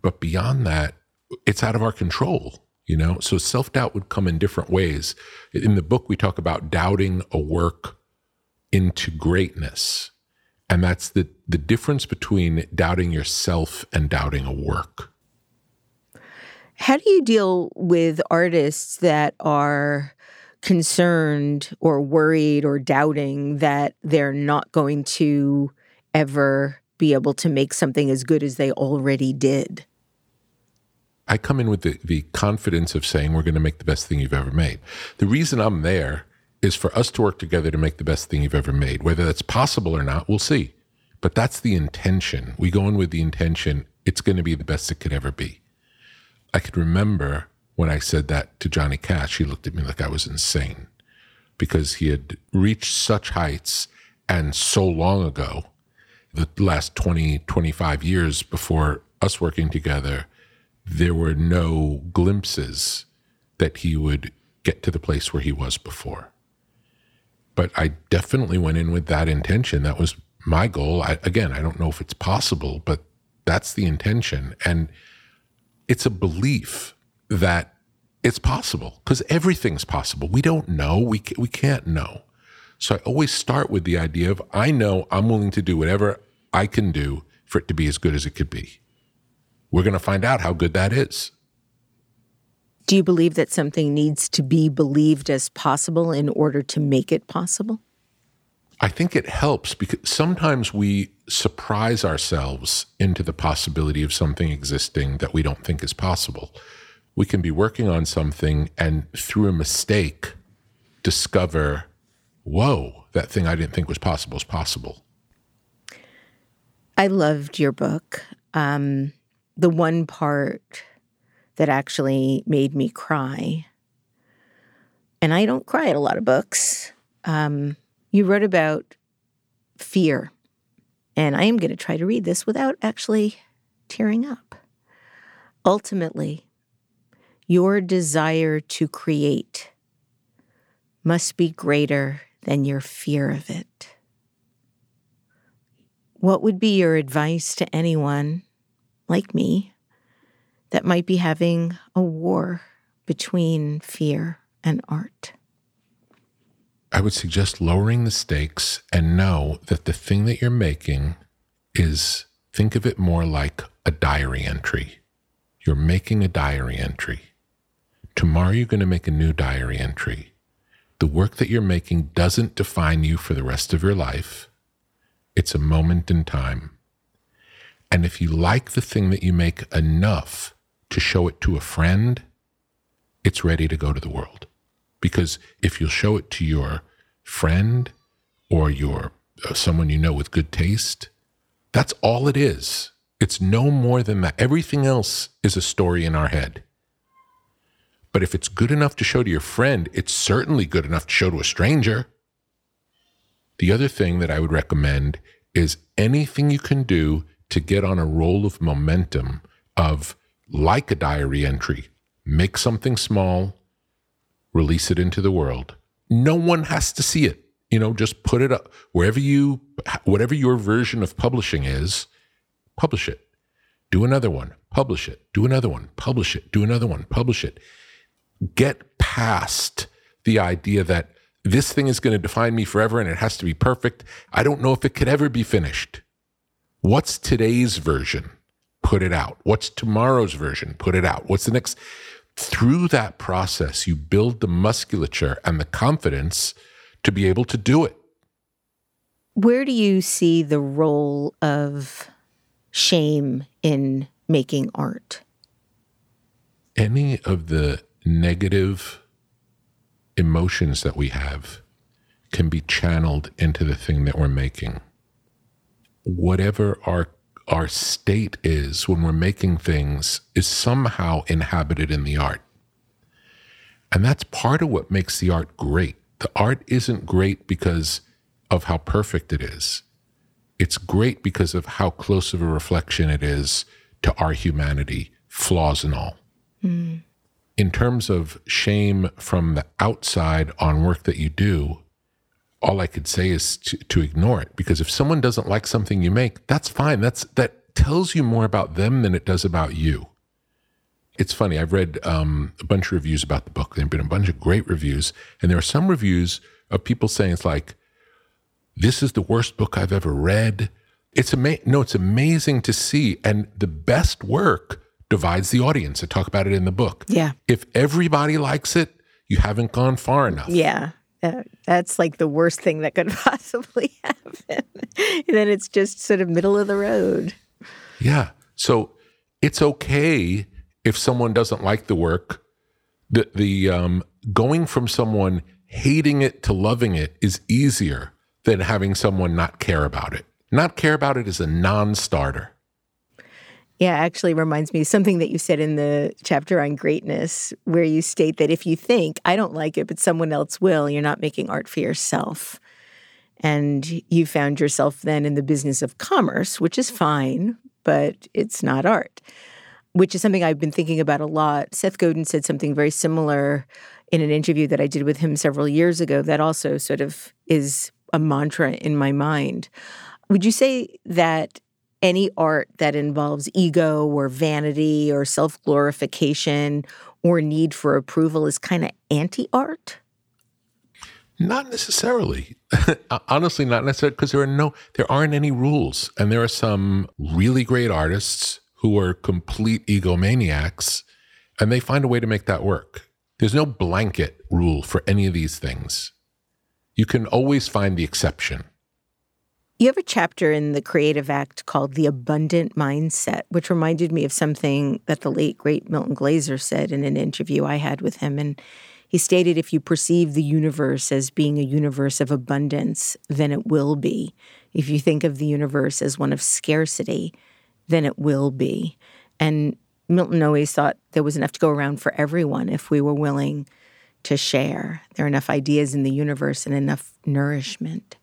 But beyond that, it's out of our control, you know? So self doubt would come in different ways. In the book, we talk about doubting a work into greatness. And that's the, the difference between doubting yourself and doubting a work. How do you deal with artists that are concerned or worried or doubting that they're not going to ever be able to make something as good as they already did? I come in with the, the confidence of saying we're going to make the best thing you've ever made. The reason I'm there is for us to work together to make the best thing you've ever made. Whether that's possible or not, we'll see. But that's the intention. We go in with the intention it's going to be the best it could ever be. I could remember when I said that to Johnny Cash, he looked at me like I was insane because he had reached such heights and so long ago, the last 20, 25 years before us working together, there were no glimpses that he would get to the place where he was before but I definitely went in with that intention. That was my goal. I, again, I don't know if it's possible, but that's the intention. And it's a belief that it's possible because everything's possible. We don't know. We, we can't know. So I always start with the idea of I know I'm willing to do whatever I can do for it to be as good as it could be. We're going to find out how good that is. Do you believe that something needs to be believed as possible in order to make it possible? I think it helps because sometimes we surprise ourselves into the possibility of something existing that we don't think is possible. We can be working on something and through a mistake discover, whoa, that thing I didn't think was possible is possible. I loved your book. Um, the one part that actually made me cry. And I don't cry at a lot of books. Um, you wrote about fear, and I am going to try to read this without actually tearing up. Ultimately, your desire to create must be greater than your fear of it. What would be your advice to anyone like me that might be having a war between fear and art? I would suggest lowering the stakes and know that the thing that you're making is think of it more like a diary entry. You're making a diary entry. Tomorrow, you're going to make a new diary entry. The work that you're making doesn't define you for the rest of your life. It's a moment in time. And if you like the thing that you make enough to show it to a friend, it's ready to go to the world. Because if you'll show it to your friend or your uh, someone you know with good taste, that's all it is. It's no more than that. Everything else is a story in our head. But if it's good enough to show to your friend, it's certainly good enough to show to a stranger. The other thing that I would recommend is anything you can do to get on a roll of momentum of like a diary entry, make something small, release it into the world. No one has to see it. You know, just put it up wherever you, whatever your version of publishing is, publish it. Do another one, publish it. Do another one, publish it. Do another one, publish it. Get past the idea that this thing is going to define me forever and it has to be perfect. I don't know if it could ever be finished. What's today's version? Put it out. What's tomorrow's version? Put it out. What's the next? Through that process, you build the musculature and the confidence to be able to do it. Where do you see the role of shame in making art? Any of the negative emotions that we have can be channeled into the thing that we're making whatever our our state is when we're making things is somehow inhabited in the art. And that's part of what makes the art great. The art isn't great because of how perfect it is. It's great because of how close of a reflection it is to our humanity, flaws and all. Mm. In terms of shame from the outside on work that you do, all I could say is to, to ignore it because if someone doesn't like something you make, that's fine. That's that tells you more about them than it does about you. It's funny. I've read um, a bunch of reviews about the book. There've been a bunch of great reviews, and there are some reviews of people saying it's like, "This is the worst book I've ever read." It's ama- no, it's amazing to see, and the best work divides the audience. I talk about it in the book. Yeah. If everybody likes it, you haven't gone far enough. Yeah. Uh, that's like the worst thing that could [laughs] possibly happen. [laughs] then it's just sort of middle of the road. Yeah. So it's okay if someone doesn't like the work. The the um, going from someone hating it to loving it is easier than having someone not care about it. Not care about it is a non-starter. Yeah, actually reminds me of something that you said in the chapter on greatness, where you state that if you think, I don't like it, but someone else will, you're not making art for yourself. And you found yourself then in the business of commerce, which is fine, but it's not art, which is something I've been thinking about a lot. Seth Godin said something very similar in an interview that I did with him several years ago that also sort of is a mantra in my mind. Would you say that any art that involves ego or vanity or self glorification or need for approval is kind of anti art? Not necessarily. [laughs] Honestly, not necessarily because there are no, there aren't any rules, and there are some really great artists who are complete egomaniacs, and they find a way to make that work. There's no blanket rule for any of these things. You can always find the exception. You have a chapter in the Creative Act called The Abundant Mindset, which reminded me of something that the late, great Milton Glaser said in an interview I had with him. And he stated if you perceive the universe as being a universe of abundance, then it will be. If you think of the universe as one of scarcity, then it will be. And Milton always thought there was enough to go around for everyone if we were willing to share. There are enough ideas in the universe and enough nourishment.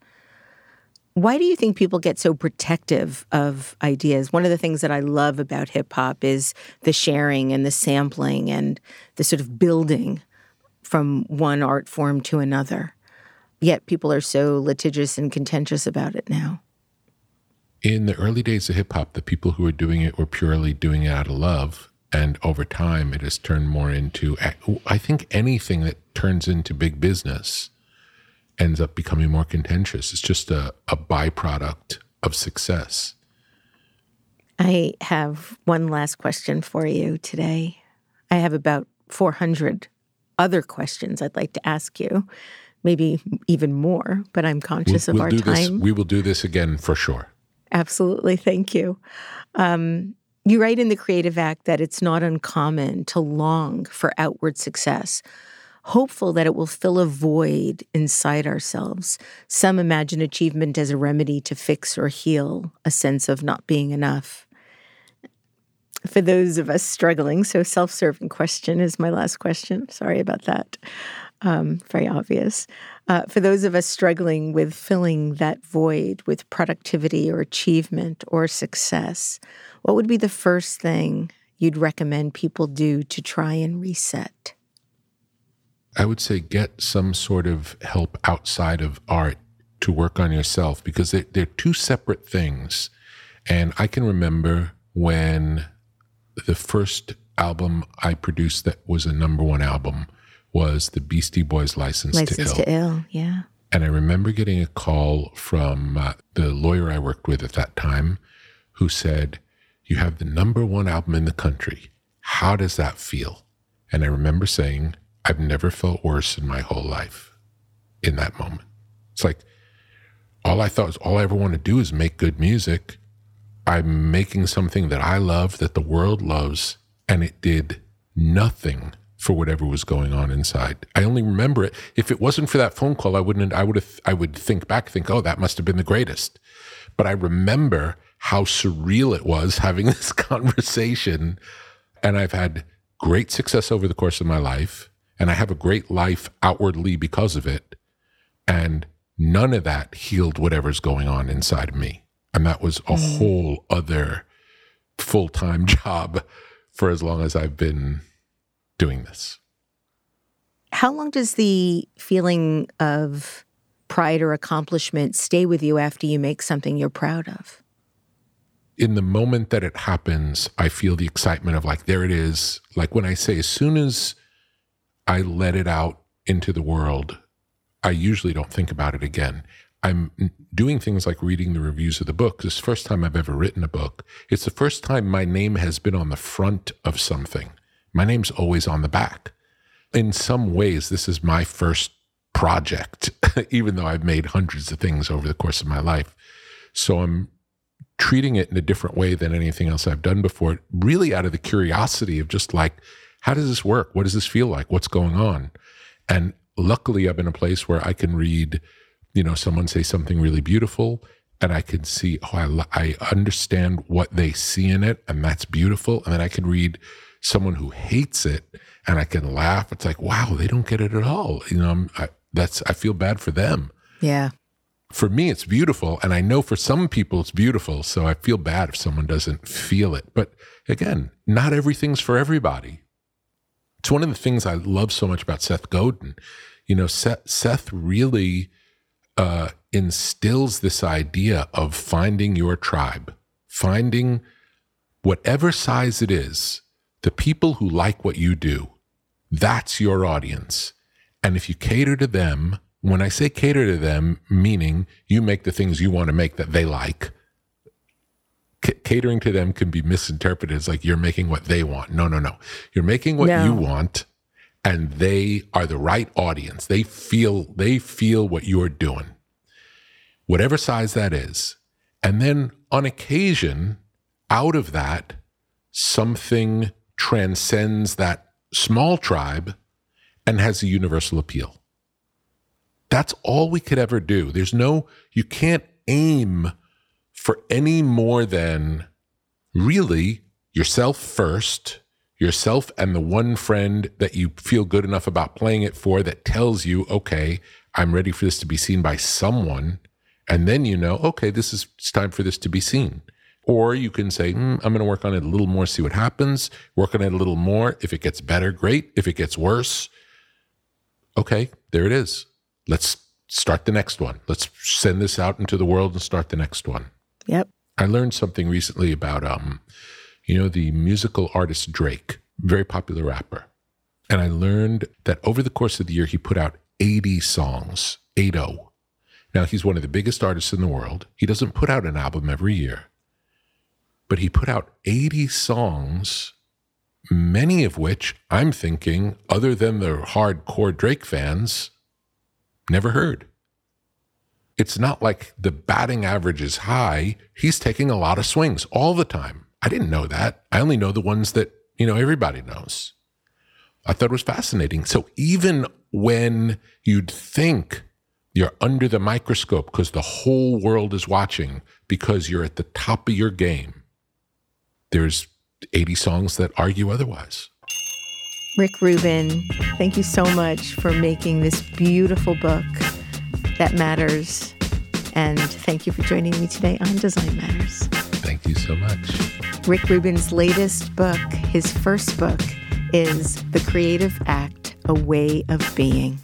Why do you think people get so protective of ideas? One of the things that I love about hip hop is the sharing and the sampling and the sort of building from one art form to another. Yet people are so litigious and contentious about it now. In the early days of hip hop, the people who were doing it were purely doing it out of love. And over time, it has turned more into, I think, anything that turns into big business ends up becoming more contentious. It's just a, a byproduct of success. I have one last question for you today. I have about 400 other questions I'd like to ask you, maybe even more, but I'm conscious we'll, of we'll our time. This, we will do this again for sure. Absolutely. Thank you. Um, you write in the Creative Act that it's not uncommon to long for outward success, hopeful that it will fill a void inside ourselves. Some imagine achievement as a remedy to fix or heal a sense of not being enough. For those of us struggling, so self serving question is my last question. Sorry about that. Um, very obvious. Uh, for those of us struggling with filling that void with productivity or achievement or success, what would be the first thing you'd recommend people do to try and reset? I would say get some sort of help outside of art to work on yourself because they're, they're two separate things. And I can remember when the first album I produced that was a number one album was the Beastie Boys License, License to, Ill. to Ill. Yeah. And I remember getting a call from uh, the lawyer I worked with at that time who said, You have the number one album in the country. How does that feel? And I remember saying, I've never felt worse in my whole life in that moment. It's like all I thought was all I ever want to do is make good music. I'm making something that I love, that the world loves, and it did nothing for whatever was going on inside. I only remember it. If it wasn't for that phone call, I wouldn't. I would have. I would think back, think, oh, that must have been the greatest. But I remember how surreal it was [laughs] having this [laughs] conversation, and I've had great success over the course of my life and I have a great life outwardly because of it. And none of that healed whatever's going on inside of me. And that was a mm. whole other full time [laughs] job for as long as I've been doing this. How long does the feeling of pride or accomplishment stay with you after you make something you're proud of? In the moment that it happens, I feel the excitement of like, there it is. Like when I say, as soon as I let it out into the world, I usually don't think about it again. I'm doing things like reading the reviews of the book. The first time I've ever written a book. It's the first time my name has been on the front of something. My name's always on the back. In some ways, this is my first project, [laughs] even though I've made hundreds of things over the course of my life. So I'm treating it in a different way than anything else I've done before, really out of the curiosity of just like, how does this work? What does this feel like? What's going on? And luckily, I'm in a place where I can read, you know, someone say something really beautiful and I can see, oh, I, I understand what they see in it and that's beautiful. And then I can read someone who hates it and I can laugh. It's like, wow, they don't get it at all. You know, I, that's, I feel bad for them. Yeah. For me, it's beautiful. And I know for some people it's beautiful. So I feel bad if someone doesn't feel it. But again, not everything's for everybody. It's one of the things I love so much about Seth Godin. You know, Seth, Seth really uh, instills this idea of finding your tribe, finding whatever size it is, the people who like what you do. That's your audience. And if you cater to them, when I say cater to them, meaning you make the things you want to make that they like, c- catering to them can be misinterpreted as like you're making what they want. No, no, no. You're making what no. you want and they are the right audience. They feel they feel what you're doing. Whatever size that is. And then on occasion out of that something transcends that small tribe and has a universal appeal. That's all we could ever do. There's no you can't aim for any more than really yourself first, yourself and the one friend that you feel good enough about playing it for that tells you, okay, I'm ready for this to be seen by someone. And then you know, okay, this is it's time for this to be seen. Or you can say, mm, I'm going to work on it a little more, see what happens, work on it a little more. If it gets better, great. If it gets worse, okay, there it is. Let's start the next one. Let's send this out into the world and start the next one. Yep. I learned something recently about, um, you know, the musical artist Drake, very popular rapper. And I learned that over the course of the year, he put out 80 songs, 80. Now, he's one of the biggest artists in the world. He doesn't put out an album every year. but he put out 80 songs, many of which I'm thinking, other than the hardcore Drake fans, never heard. It's not like the batting average is high. He's taking a lot of swings all the time. I didn't know that. I only know the ones that, you know, everybody knows. I thought it was fascinating. So even when you'd think you're under the microscope because the whole world is watching because you're at the top of your game, there's 80 songs that argue otherwise. Rick Rubin, thank you so much for making this beautiful book that matters. And thank you for joining me today on Design Matters. Thank you so much. Rick Rubin's latest book, his first book, is The Creative Act A Way of Being.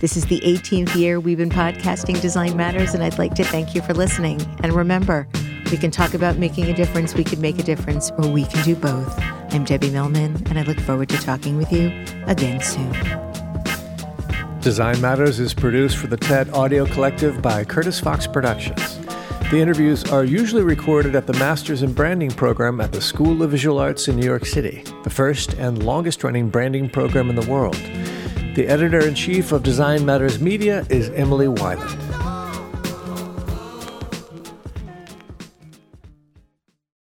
This is the 18th year we've been podcasting Design Matters, and I'd like to thank you for listening. And remember, we can talk about making a difference, we can make a difference, or we can do both. I'm Debbie Millman, and I look forward to talking with you again soon. Design Matters is produced for the TED Audio Collective by Curtis Fox Productions. The interviews are usually recorded at the Masters in Branding program at the School of Visual Arts in New York City, the first and longest running branding program in the world. The editor in chief of Design Matters Media is Emily Weiland.